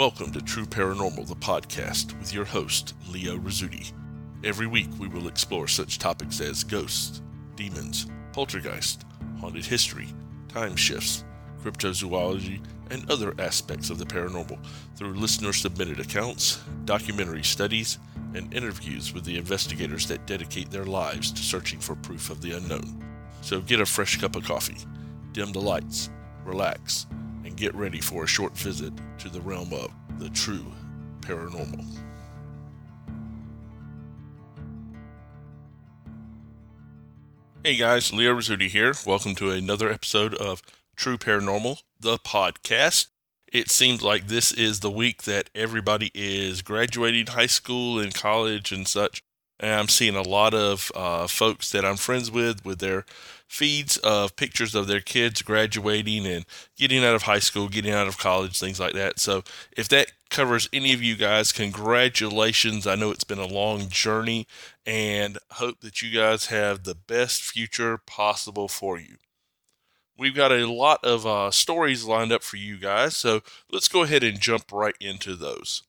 Welcome to True Paranormal, the podcast, with your host, Leo Rizzuti. Every week we will explore such topics as ghosts, demons, poltergeist, haunted history, time shifts, cryptozoology, and other aspects of the paranormal through listener submitted accounts, documentary studies, and interviews with the investigators that dedicate their lives to searching for proof of the unknown. So get a fresh cup of coffee, dim the lights, relax, get ready for a short visit to the realm of the true paranormal. Hey guys, Leo Rizzuti here. Welcome to another episode of True Paranormal, the podcast. It seems like this is the week that everybody is graduating high school and college and such. And I'm seeing a lot of uh, folks that I'm friends with with their feeds of pictures of their kids graduating and getting out of high school, getting out of college, things like that. So if that covers any of you guys, congratulations. I know it's been a long journey and hope that you guys have the best future possible for you. We've got a lot of uh, stories lined up for you guys, so let's go ahead and jump right into those.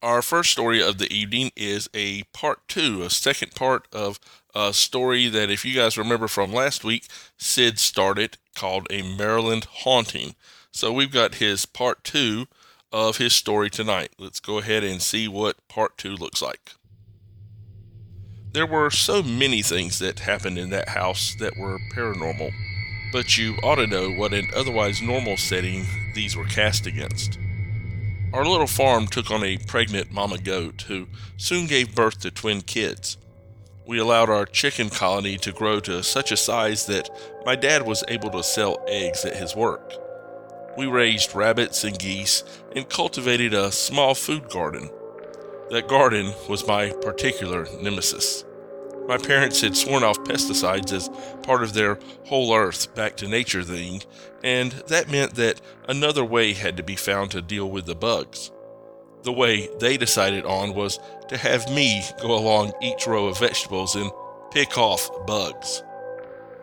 Our first story of the evening is a part two, a second part of a story that, if you guys remember from last week, Sid started called A Maryland Haunting. So we've got his part two of his story tonight. Let's go ahead and see what part two looks like. There were so many things that happened in that house that were paranormal, but you ought to know what an otherwise normal setting these were cast against. Our little farm took on a pregnant mama goat who soon gave birth to twin kids. We allowed our chicken colony to grow to such a size that my dad was able to sell eggs at his work. We raised rabbits and geese and cultivated a small food garden. That garden was my particular nemesis. My parents had sworn off pesticides as part of their whole earth back to nature thing, and that meant that another way had to be found to deal with the bugs. The way they decided on was to have me go along each row of vegetables and pick off bugs.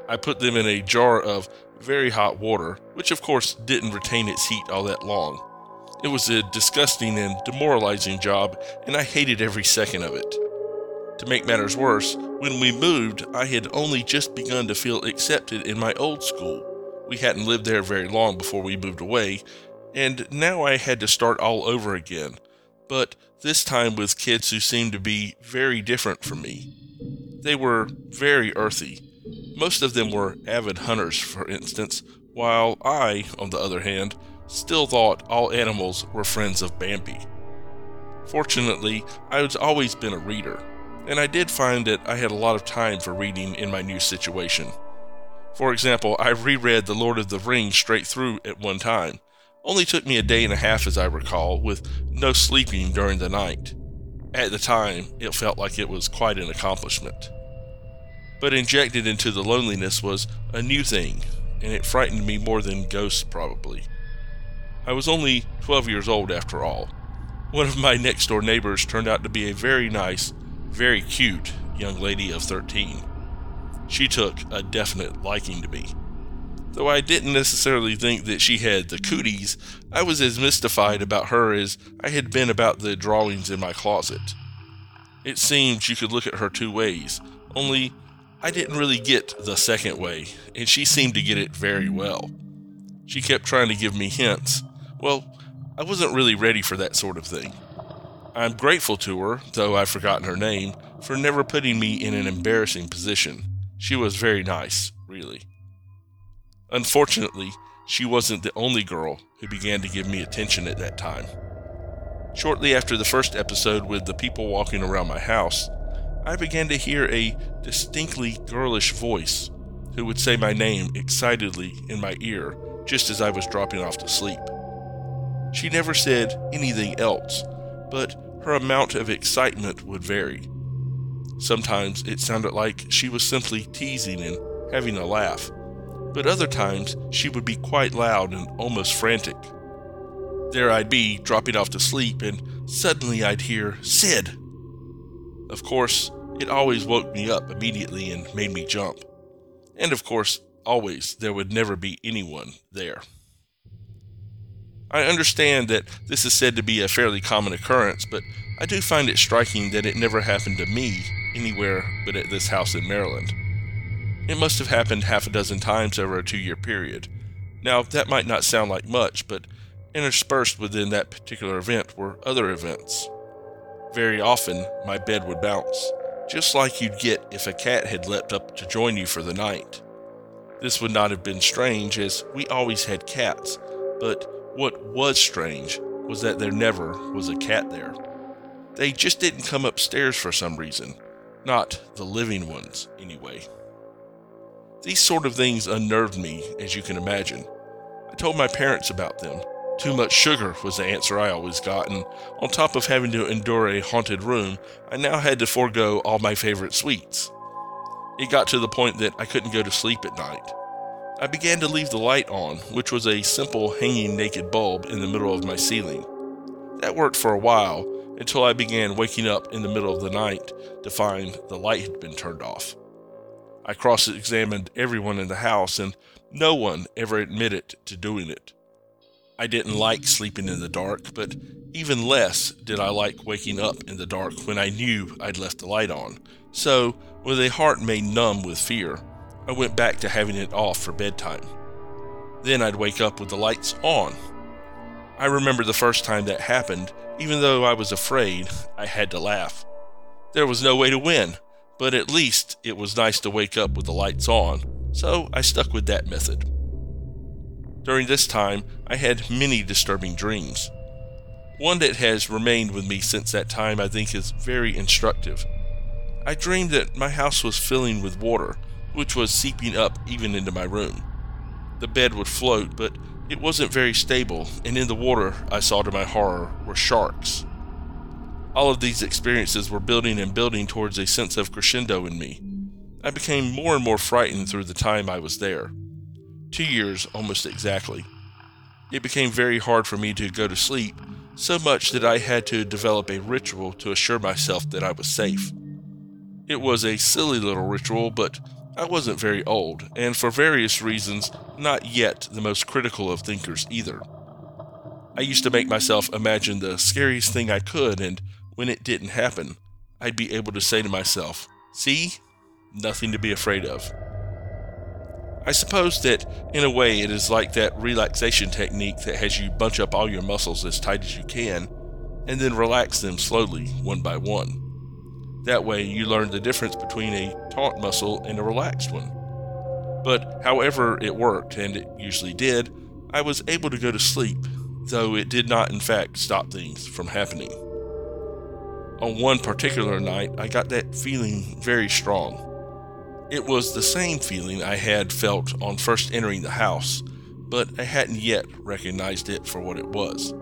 I put them in a jar of very hot water, which of course didn't retain its heat all that long. It was a disgusting and demoralizing job, and I hated every second of it. To make matters worse, when we moved, I had only just begun to feel accepted in my old school. We hadn't lived there very long before we moved away, and now I had to start all over again, but this time with kids who seemed to be very different from me. They were very earthy. Most of them were avid hunters, for instance, while I, on the other hand, still thought all animals were friends of Bambi. Fortunately, I had always been a reader and I did find that I had a lot of time for reading in my new situation. For example, I reread The Lord of the Rings straight through at one time. Only took me a day and a half, as I recall, with no sleeping during the night. At the time, it felt like it was quite an accomplishment. But injected into the loneliness was a new thing, and it frightened me more than ghosts, probably. I was only 12 years old after all. One of my next door neighbors turned out to be a very nice, very cute young lady of 13. She took a definite liking to me. Though I didn't necessarily think that she had the cooties, I was as mystified about her as I had been about the drawings in my closet. It seemed you could look at her two ways, only I didn't really get the second way, and she seemed to get it very well. She kept trying to give me hints. Well, I wasn't really ready for that sort of thing. I'm grateful to her, though I've forgotten her name, for never putting me in an embarrassing position. She was very nice, really. Unfortunately, she wasn't the only girl who began to give me attention at that time. Shortly after the first episode with the people walking around my house, I began to hear a distinctly girlish voice who would say my name excitedly in my ear just as I was dropping off to sleep. She never said anything else, but her amount of excitement would vary. Sometimes it sounded like she was simply teasing and having a laugh, but other times she would be quite loud and almost frantic. There I'd be, dropping off to sleep, and suddenly I'd hear, Sid! Of course, it always woke me up immediately and made me jump. And of course, always there would never be anyone there. I understand that this is said to be a fairly common occurrence, but I do find it striking that it never happened to me anywhere but at this house in Maryland. It must have happened half a dozen times over a two year period. Now, that might not sound like much, but interspersed within that particular event were other events. Very often, my bed would bounce, just like you'd get if a cat had leapt up to join you for the night. This would not have been strange, as we always had cats, but what was strange was that there never was a cat there. They just didn't come upstairs for some reason. Not the living ones, anyway. These sort of things unnerved me, as you can imagine. I told my parents about them. Too much sugar was the answer I always got, and on top of having to endure a haunted room, I now had to forego all my favorite sweets. It got to the point that I couldn't go to sleep at night. I began to leave the light on, which was a simple hanging naked bulb in the middle of my ceiling. That worked for a while until I began waking up in the middle of the night to find the light had been turned off. I cross examined everyone in the house, and no one ever admitted to doing it. I didn't like sleeping in the dark, but even less did I like waking up in the dark when I knew I'd left the light on. So, with a heart made numb with fear, I went back to having it off for bedtime. Then I'd wake up with the lights on. I remember the first time that happened, even though I was afraid, I had to laugh. There was no way to win, but at least it was nice to wake up with the lights on, so I stuck with that method. During this time, I had many disturbing dreams. One that has remained with me since that time I think is very instructive. I dreamed that my house was filling with water, which was seeping up even into my room. The bed would float, but it wasn't very stable, and in the water, I saw to my horror, were sharks. All of these experiences were building and building towards a sense of crescendo in me. I became more and more frightened through the time I was there. Two years almost exactly. It became very hard for me to go to sleep, so much that I had to develop a ritual to assure myself that I was safe. It was a silly little ritual, but I wasn't very old, and for various reasons, not yet the most critical of thinkers either. I used to make myself imagine the scariest thing I could, and when it didn't happen, I'd be able to say to myself, See, nothing to be afraid of. I suppose that, in a way, it is like that relaxation technique that has you bunch up all your muscles as tight as you can, and then relax them slowly, one by one. That way, you learn the difference between a taut muscle and a relaxed one. But however it worked, and it usually did, I was able to go to sleep, though it did not, in fact, stop things from happening. On one particular night, I got that feeling very strong. It was the same feeling I had felt on first entering the house, but I hadn't yet recognized it for what it was.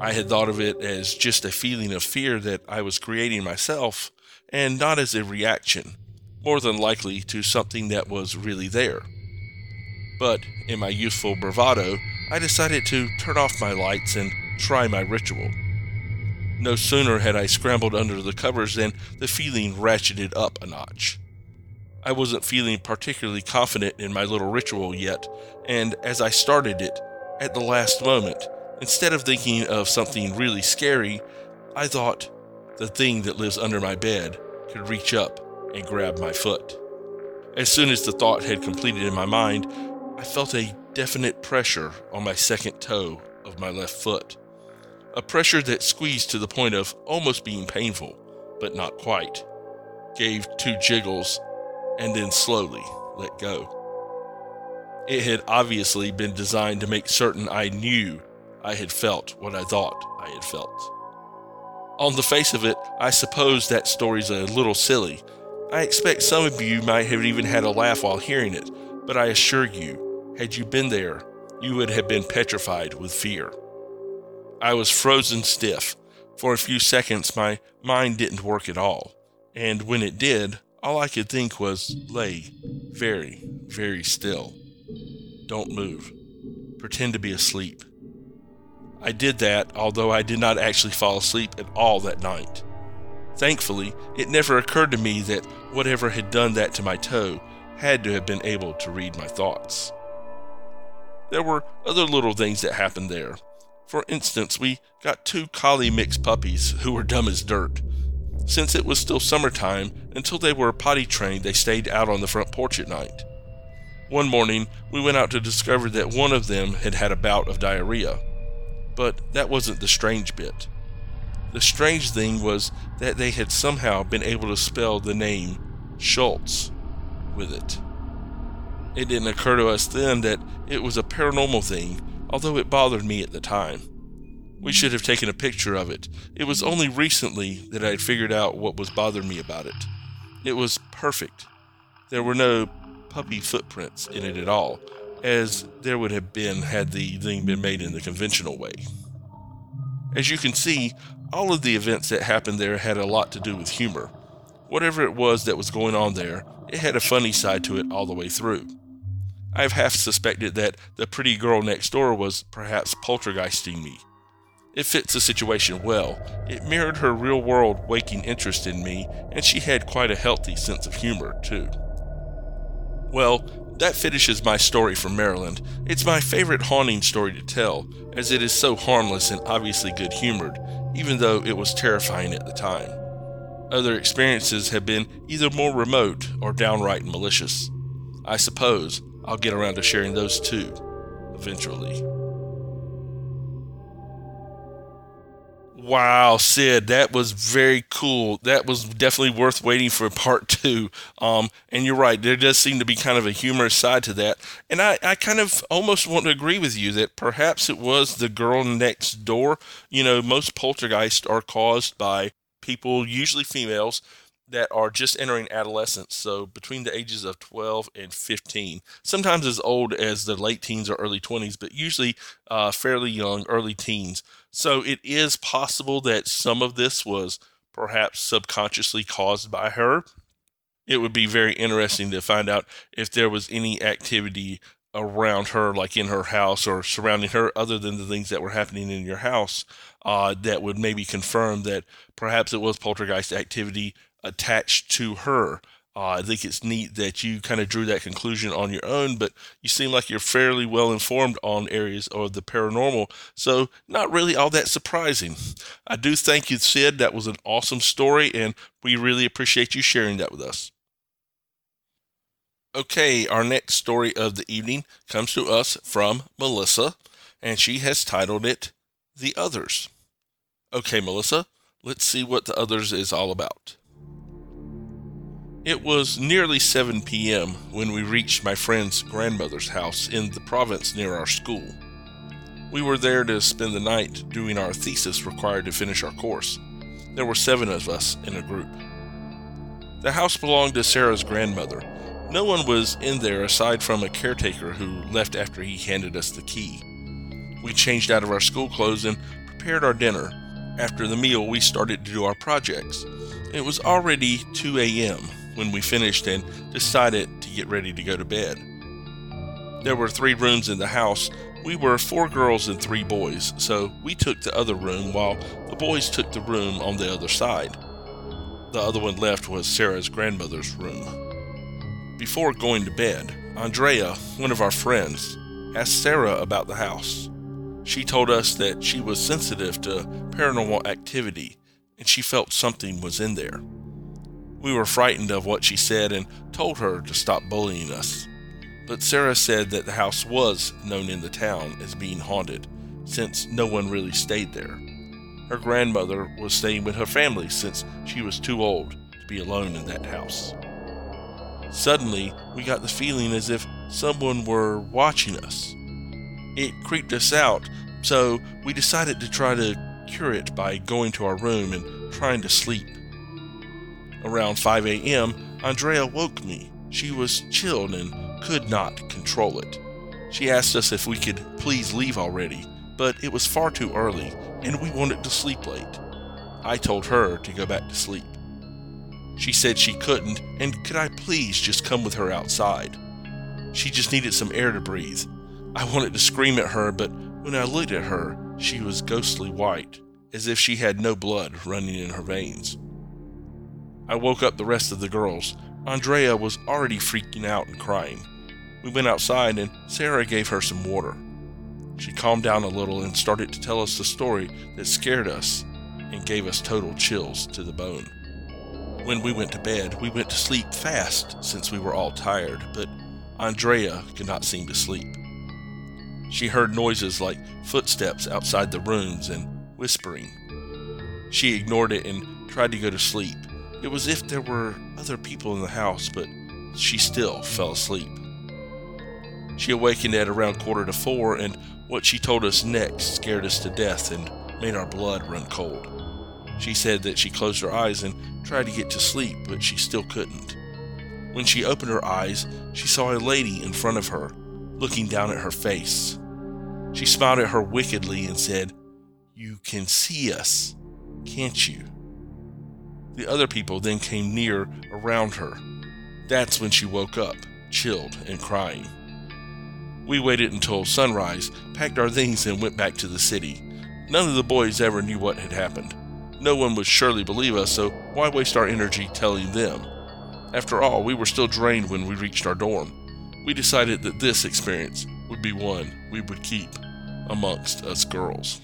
I had thought of it as just a feeling of fear that I was creating myself, and not as a reaction, more than likely to something that was really there. But in my youthful bravado, I decided to turn off my lights and try my ritual. No sooner had I scrambled under the covers than the feeling ratcheted up a notch. I wasn't feeling particularly confident in my little ritual yet, and as I started it, at the last moment, Instead of thinking of something really scary, I thought the thing that lives under my bed could reach up and grab my foot. As soon as the thought had completed in my mind, I felt a definite pressure on my second toe of my left foot. A pressure that squeezed to the point of almost being painful, but not quite. Gave two jiggles and then slowly let go. It had obviously been designed to make certain I knew I had felt what I thought I had felt. On the face of it, I suppose that story's a little silly. I expect some of you might have even had a laugh while hearing it, but I assure you, had you been there, you would have been petrified with fear. I was frozen stiff. For a few seconds, my mind didn't work at all, and when it did, all I could think was lay very, very still. Don't move. Pretend to be asleep. I did that, although I did not actually fall asleep at all that night. Thankfully, it never occurred to me that whatever had done that to my toe had to have been able to read my thoughts. There were other little things that happened there. For instance, we got two collie mix puppies who were dumb as dirt. Since it was still summertime, until they were potty trained, they stayed out on the front porch at night. One morning, we went out to discover that one of them had had a bout of diarrhea. But that wasn't the strange bit. The strange thing was that they had somehow been able to spell the name Schultz with it. It didn't occur to us then that it was a paranormal thing, although it bothered me at the time. We should have taken a picture of it. It was only recently that I had figured out what was bothering me about it. It was perfect. There were no puppy footprints in it at all, as there would have been had the thing been made in the conventional way. As you can see, all of the events that happened there had a lot to do with humor. Whatever it was that was going on there, it had a funny side to it all the way through. I've half suspected that the pretty girl next door was perhaps poltergeisting me it fits the situation well. It mirrored her real world waking interest in me, and she had quite a healthy sense of humor, too. Well, that finishes my story from Maryland. It's my favorite haunting story to tell, as it is so harmless and obviously good humored, even though it was terrifying at the time. Other experiences have been either more remote or downright malicious. I suppose I'll get around to sharing those too, eventually. Wow, Sid, that was very cool. That was definitely worth waiting for part two. Um, and you're right, there does seem to be kind of a humorous side to that. And I, I kind of almost want to agree with you that perhaps it was the girl next door. You know, most poltergeists are caused by people, usually females, that are just entering adolescence, so between the ages of 12 and 15, sometimes as old as the late teens or early 20s, but usually uh, fairly young, early teens. So it is possible that some of this was perhaps subconsciously caused by her. It would be very interesting to find out if there was any activity around her, like in her house or surrounding her, other than the things that were happening in your house, uh, that would maybe confirm that perhaps it was poltergeist activity attached to her. Uh, I think it's neat that you kind of drew that conclusion on your own, but you seem like you're fairly well informed on areas of the paranormal, so not really all that surprising. I do thank you, Sid. That was an awesome story, and we really appreciate you sharing that with us. Okay, our next story of the evening comes to us from Melissa, and she has titled it The Others. Okay, Melissa, let's see what The Others is all about. It was nearly 7 p.m. when we reached my friend's grandmother's house in the province near our school. We were there to spend the night doing our thesis required to finish our course. There were seven of us in a group. The house belonged to Sarah's grandmother. No one was in there aside from a caretaker who left after he handed us the key. We changed out of our school clothes and prepared our dinner. After the meal, we started to do our projects. It was already 2 a.m when we finished and decided to get ready to go to bed. There were three rooms in the house. We were four girls and three boys, so we took the other room while the boys took the room on the other side. The other one left was Sarah's grandmother's room. Before going to bed, Andrea, one of our friends, asked Sarah about the house. She told us that she was sensitive to paranormal activity and she felt something was in there. We were frightened of what she said and told her to stop bullying us. But Sarah said that the house was known in the town as being haunted, since no one really stayed there. Her grandmother was staying with her family since she was too old to be alone in that house. Suddenly, we got the feeling as if someone were watching us. It creeped us out, so we decided to try to cure it by going to our room and trying to sleep. Around 5 a.m., Andrea woke me. She was chilled and could not control it. She asked us if we could please leave already, but it was far too early and we wanted to sleep late. I told her to go back to sleep. She said she couldn't and could I please just come with her outside. She just needed some air to breathe. I wanted to scream at her, but when I looked at her, she was ghostly white, as if she had no blood running in her veins. I woke up the rest of the girls. Andrea was already freaking out and crying. We went outside and Sarah gave her some water. She calmed down a little and started to tell us the story that scared us and gave us total chills to the bone. When we went to bed, we went to sleep fast since we were all tired, but Andrea could not seem to sleep. She heard noises like footsteps outside the rooms and whispering. She ignored it and tried to go to sleep. It was if there were other people in the house, but she still fell asleep. She awakened at around quarter to four, and what she told us next scared us to death and made our blood run cold. She said that she closed her eyes and tried to get to sleep, but she still couldn't. When she opened her eyes, she saw a lady in front of her, looking down at her face. She smiled at her wickedly and said, You can see us, can't you? The other people then came near around her. That's when she woke up, chilled and crying. We waited until sunrise, packed our things, and went back to the city. None of the boys ever knew what had happened. No one would surely believe us, so why waste our energy telling them? After all, we were still drained when we reached our dorm. We decided that this experience would be one we would keep amongst us girls.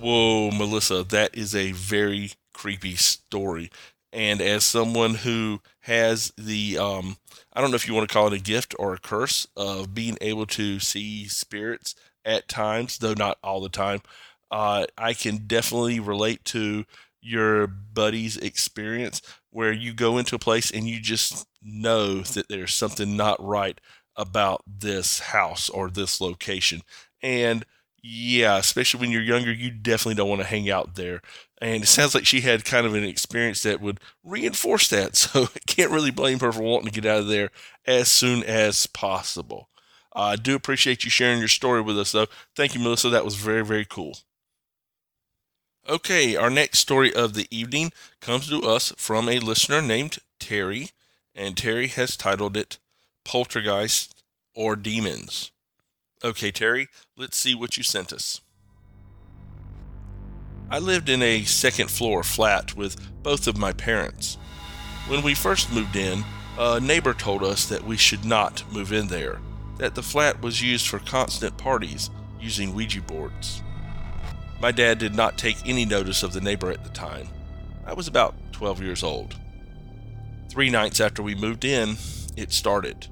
Whoa, Melissa, that is a very creepy story. And as someone who has the, um, I don't know if you want to call it a gift or a curse of being able to see spirits at times, though not all the time, uh, I can definitely relate to your buddy's experience where you go into a place and you just know that there's something not right about this house or this location. And yeah, especially when you're younger, you definitely don't want to hang out there. And it sounds like she had kind of an experience that would reinforce that. So I can't really blame her for wanting to get out of there as soon as possible. Uh, I do appreciate you sharing your story with us, though. Thank you, Melissa. That was very, very cool. Okay, our next story of the evening comes to us from a listener named Terry, and Terry has titled it Poltergeist or Demons. Okay, Terry, let's see what you sent us. I lived in a second floor flat with both of my parents. When we first moved in, a neighbor told us that we should not move in there, that the flat was used for constant parties using Ouija boards. My dad did not take any notice of the neighbor at the time. I was about 12 years old. Three nights after we moved in, it started.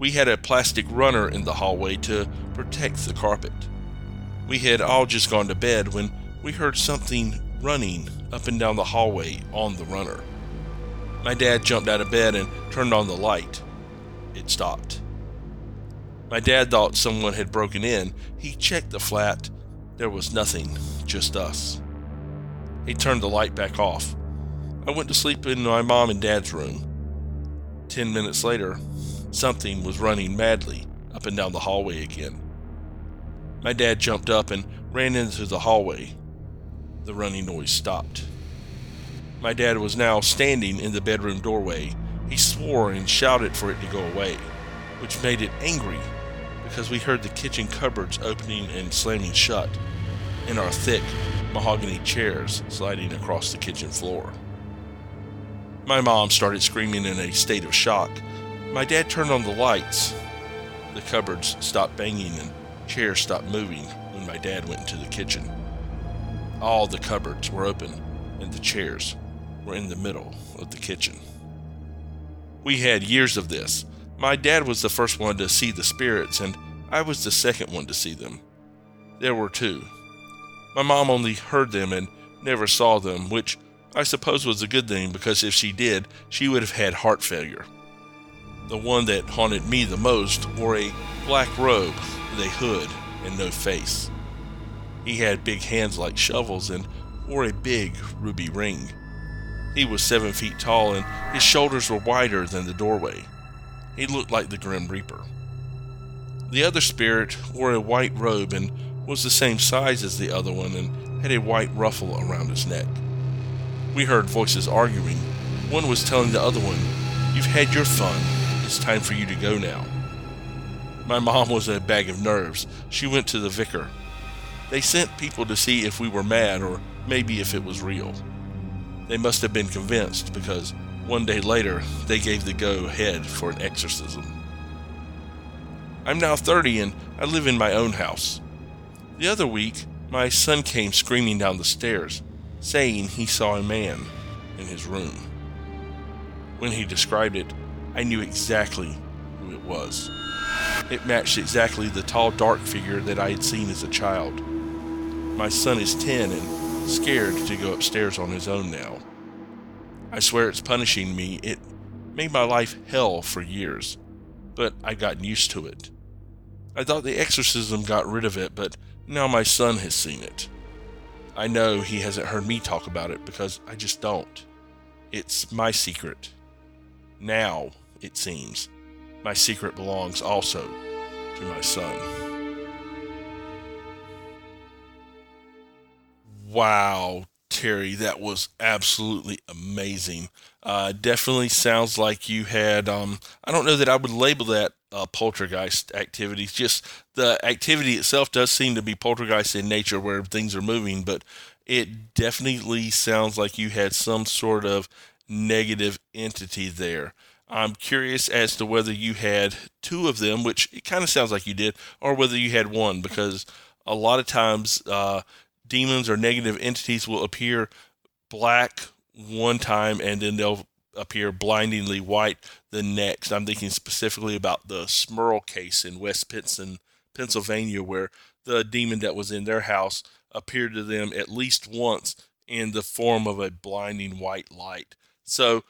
We had a plastic runner in the hallway to protect the carpet. We had all just gone to bed when we heard something running up and down the hallway on the runner. My dad jumped out of bed and turned on the light. It stopped. My dad thought someone had broken in. He checked the flat there was nothing, just us. He turned the light back off. I went to sleep in my mom and dad's room. Ten minutes later, something was running madly up and down the hallway again. My dad jumped up and ran into the hallway. The running noise stopped. My dad was now standing in the bedroom doorway. He swore and shouted for it to go away, which made it angry because we heard the kitchen cupboards opening and slamming shut and our thick mahogany chairs sliding across the kitchen floor. My mom started screaming in a state of shock. My dad turned on the lights. The cupboards stopped banging and chairs stopped moving when my dad went into the kitchen. All the cupboards were open and the chairs were in the middle of the kitchen. We had years of this, my dad was the first one to see the spirits, and I was the second one to see them. There were two. My mom only heard them and never saw them, which I suppose was a good thing because if she did, she would have had heart failure. The one that haunted me the most wore a black robe with a hood and no face. He had big hands like shovels and wore a big ruby ring. He was seven feet tall and his shoulders were wider than the doorway. He looked like the Grim Reaper. The other spirit wore a white robe and was the same size as the other one and had a white ruffle around his neck. We heard voices arguing. One was telling the other one, You've had your fun. It's time for you to go now. My mom was a bag of nerves. She went to the vicar. They sent people to see if we were mad or maybe if it was real. They must have been convinced because one day later, they gave the go ahead for an exorcism. I'm now 30 and I live in my own house. The other week, my son came screaming down the stairs, saying he saw a man in his room. When he described it, I knew exactly who it was. It matched exactly the tall, dark figure that I had seen as a child. My son is 10 and scared to go upstairs on his own now. I swear it's punishing me. It made my life hell for years, but I got used to it. I thought the exorcism got rid of it, but now my son has seen it. I know he hasn't heard me talk about it because I just don't. It's my secret. Now, it seems, my secret belongs also to my son. Wow, Terry, that was absolutely amazing. Uh, definitely sounds like you had, um, I don't know that I would label that uh, poltergeist activities. Just the activity itself does seem to be poltergeist in nature where things are moving, but it definitely sounds like you had some sort of negative entity there. I'm curious as to whether you had two of them, which it kind of sounds like you did, or whether you had one, because a lot of times uh, demons or negative entities will appear black one time and then they'll appear blindingly white the next. I'm thinking specifically about the Smurl case in West Pittston, Pennsylvania, where the demon that was in their house appeared to them at least once in the form of a blinding white light. So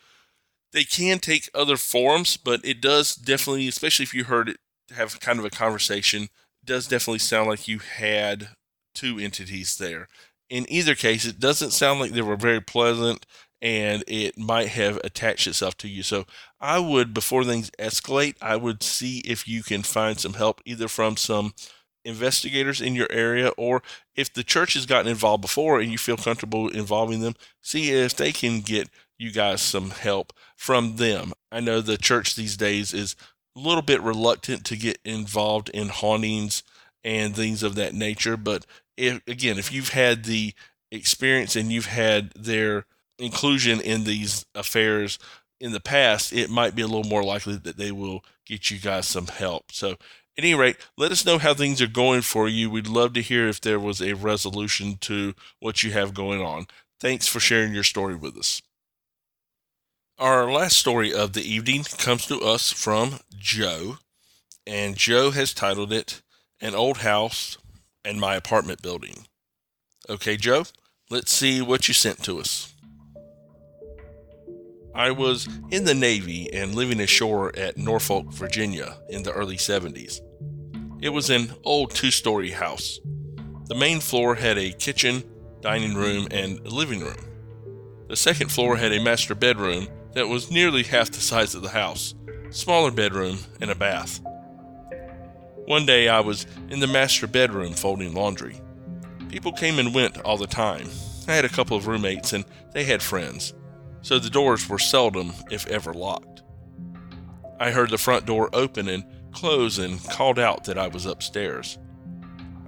they can take other forms, but it does definitely, especially if you heard it have kind of a conversation, does definitely sound like you had two entities there. In either case, it doesn't sound like they were very pleasant and it might have attached itself to you. So I would, before things escalate, I would see if you can find some help either from some investigators in your area or if the church has gotten involved before and you feel comfortable involving them, see if they can get you guys some help from them. I know the church these days is a little bit reluctant to get involved in hauntings and things of that nature, but if again, if you've had the experience and you've had their inclusion in these affairs in the past, it might be a little more likely that they will get you guys some help. So, at any rate, let us know how things are going for you. We'd love to hear if there was a resolution to what you have going on. Thanks for sharing your story with us. Our last story of the evening comes to us from Joe, and Joe has titled it An Old House and My Apartment Building. Okay, Joe, let's see what you sent to us. I was in the Navy and living ashore at Norfolk, Virginia in the early 70s. It was an old two story house. The main floor had a kitchen, dining room, and living room. The second floor had a master bedroom that was nearly half the size of the house, smaller bedroom, and a bath. One day I was in the master bedroom folding laundry. People came and went all the time. I had a couple of roommates and they had friends so the doors were seldom, if ever, locked. I heard the front door open and close and called out that I was upstairs.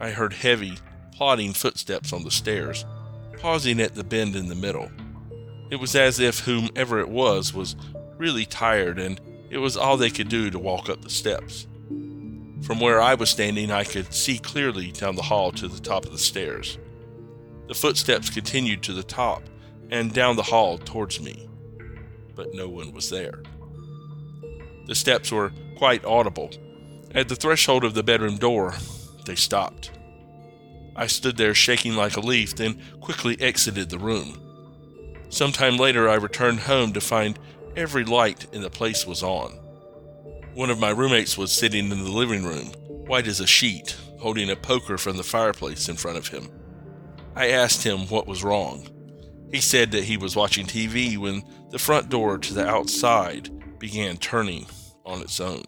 I heard heavy, plodding footsteps on the stairs, pausing at the bend in the middle. It was as if whomever it was was really tired and it was all they could do to walk up the steps. From where I was standing, I could see clearly down the hall to the top of the stairs. The footsteps continued to the top, and down the hall towards me, but no one was there. The steps were quite audible. At the threshold of the bedroom door, they stopped. I stood there shaking like a leaf, then quickly exited the room. Some time later, I returned home to find every light in the place was on. One of my roommates was sitting in the living room, white as a sheet, holding a poker from the fireplace in front of him. I asked him what was wrong. He said that he was watching TV when the front door to the outside began turning on its own.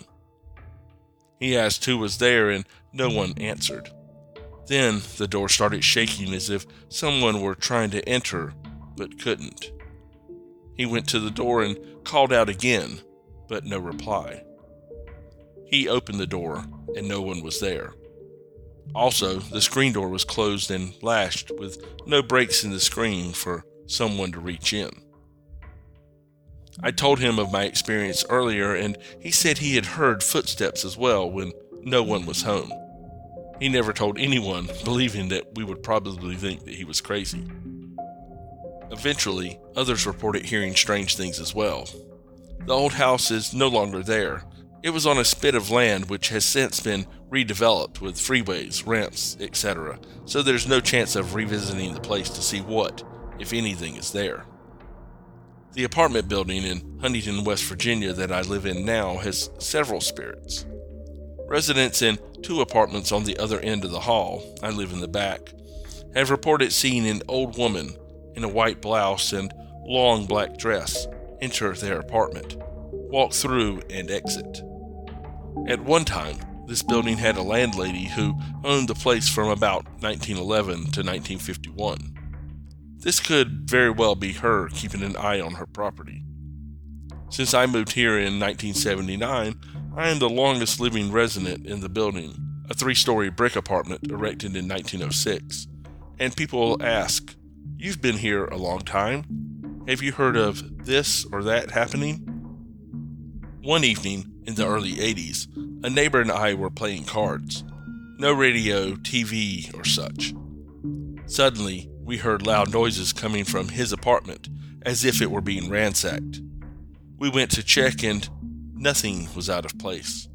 He asked who was there, and no one answered. Then the door started shaking as if someone were trying to enter but couldn't. He went to the door and called out again, but no reply. He opened the door, and no one was there. Also, the screen door was closed and lashed with no breaks in the screen for someone to reach in. I told him of my experience earlier, and he said he had heard footsteps as well when no one was home. He never told anyone, believing that we would probably think that he was crazy. Eventually, others reported hearing strange things as well. The old house is no longer there. It was on a spit of land which has since been redeveloped with freeways, ramps, etc., so there's no chance of revisiting the place to see what, if anything, is there. The apartment building in Huntington, West Virginia that I live in now has several spirits. Residents in two apartments on the other end of the hall, I live in the back, have reported seeing an old woman in a white blouse and long black dress enter their apartment, walk through, and exit. At one time, this building had a landlady who owned the place from about 1911 to 1951. This could very well be her keeping an eye on her property. Since I moved here in 1979, I am the longest living resident in the building, a three story brick apartment erected in 1906. And people ask, You've been here a long time. Have you heard of this or that happening? One evening in the early 80s, a neighbor and I were playing cards. No radio, TV, or such. Suddenly, we heard loud noises coming from his apartment, as if it were being ransacked. We went to check, and nothing was out of place.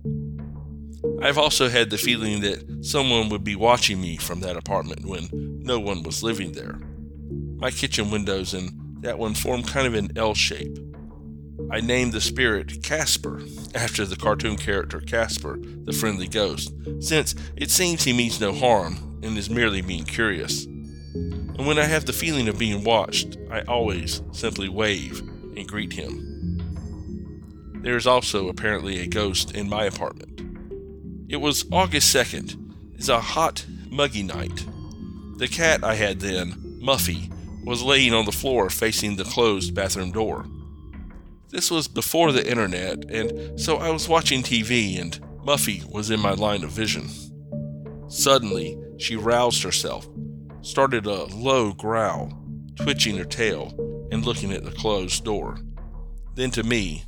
I've also had the feeling that someone would be watching me from that apartment when no one was living there. My kitchen windows and that one formed kind of an L shape. I named the spirit Casper, after the cartoon character Casper, the friendly ghost, since it seems he means no harm and is merely being curious. And when I have the feeling of being watched, I always simply wave and greet him. There is also apparently a ghost in my apartment. It was August 2nd. It's a hot, muggy night. The cat I had then, Muffy, was laying on the floor facing the closed bathroom door. This was before the internet, and so I was watching TV, and Muffy was in my line of vision. Suddenly, she roused herself, started a low growl, twitching her tail and looking at the closed door, then to me,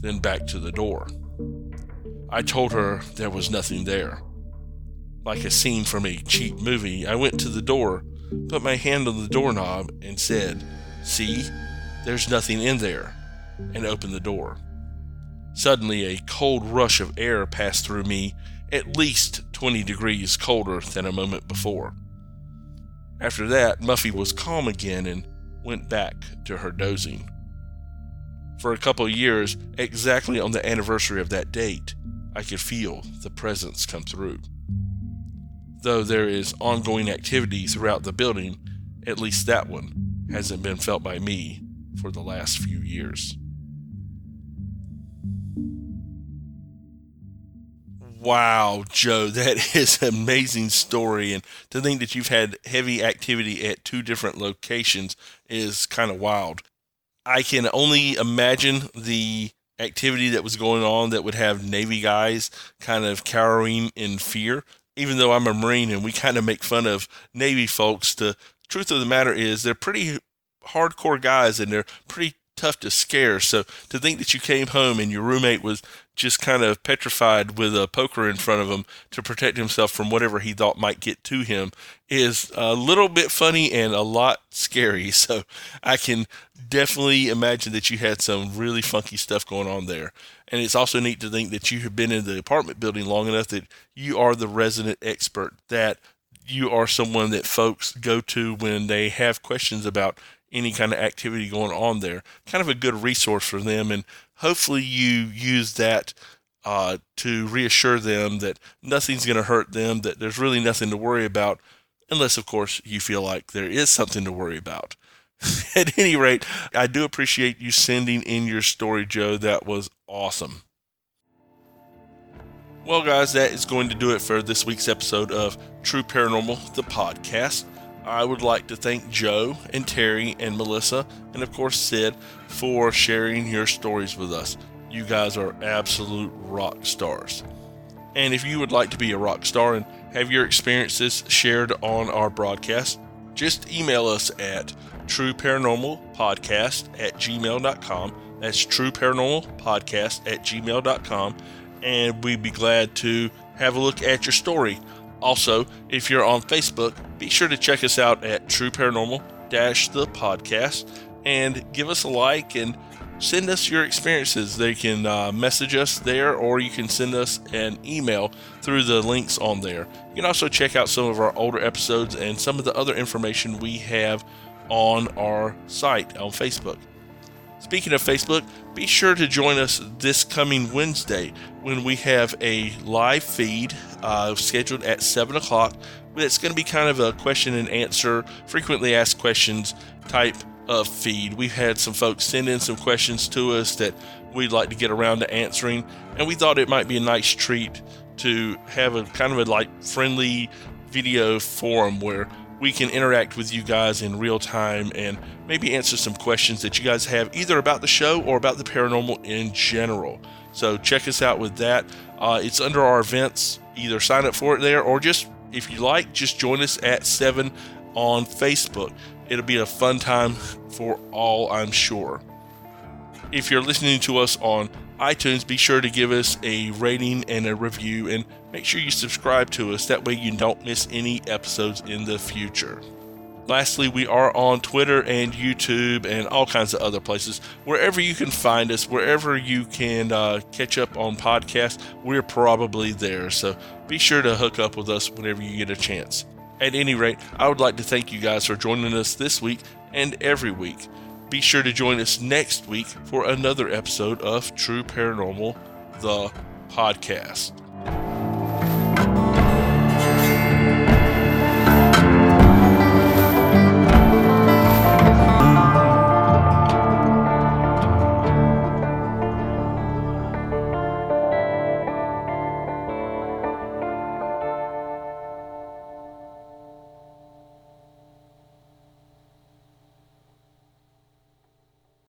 then back to the door. I told her there was nothing there. Like a scene from a cheap movie, I went to the door, put my hand on the doorknob, and said, See, there's nothing in there and opened the door. Suddenly, a cold rush of air passed through me, at least 20 degrees colder than a moment before. After that, Muffy was calm again and went back to her dozing. For a couple of years, exactly on the anniversary of that date, I could feel the presence come through. Though there is ongoing activity throughout the building, at least that one hasn't been felt by me for the last few years. Wow, Joe, that is an amazing story. And to think that you've had heavy activity at two different locations is kind of wild. I can only imagine the activity that was going on that would have Navy guys kind of cowering in fear. Even though I'm a Marine and we kind of make fun of Navy folks, the truth of the matter is they're pretty hardcore guys and they're pretty tough to scare. So to think that you came home and your roommate was just kind of petrified with a poker in front of him to protect himself from whatever he thought might get to him is a little bit funny and a lot scary. So I can definitely imagine that you had some really funky stuff going on there. And it's also neat to think that you have been in the apartment building long enough that you are the resident expert, that you are someone that folks go to when they have questions about any kind of activity going on there. Kind of a good resource for them, and hopefully you use that uh, to reassure them that nothing's going to hurt them, that there's really nothing to worry about, unless, of course, you feel like there is something to worry about. At any rate, I do appreciate you sending in your story, Joe. That was awesome. Well, guys, that is going to do it for this week's episode of True Paranormal, the podcast. I would like to thank Joe and Terry and Melissa, and of course Sid, for sharing your stories with us. You guys are absolute rock stars. And if you would like to be a rock star and have your experiences shared on our broadcast, just email us at trueparanormalpodcast at gmail.com. That's trueparanormalpodcast at gmail.com. And we'd be glad to have a look at your story. Also, if you're on Facebook, be sure to check us out at True Paranormal Dash the podcast and give us a like and send us your experiences. They can uh, message us there, or you can send us an email through the links on there. You can also check out some of our older episodes and some of the other information we have on our site on Facebook. Speaking of Facebook, be sure to join us this coming Wednesday when we have a live feed uh, scheduled at 7 o'clock. It's going to be kind of a question and answer, frequently asked questions type of feed. We've had some folks send in some questions to us that we'd like to get around to answering, and we thought it might be a nice treat to have a kind of a like friendly video forum where we can interact with you guys in real time and maybe answer some questions that you guys have either about the show or about the paranormal in general. So check us out with that. Uh, it's under our events. Either sign up for it there or just, if you like, just join us at 7 on Facebook. It'll be a fun time for all, I'm sure. If you're listening to us on iTunes, be sure to give us a rating and a review and make sure you subscribe to us. That way you don't miss any episodes in the future. Lastly, we are on Twitter and YouTube and all kinds of other places. Wherever you can find us, wherever you can uh, catch up on podcasts, we're probably there. So be sure to hook up with us whenever you get a chance. At any rate, I would like to thank you guys for joining us this week and every week. Be sure to join us next week for another episode of True Paranormal, the podcast.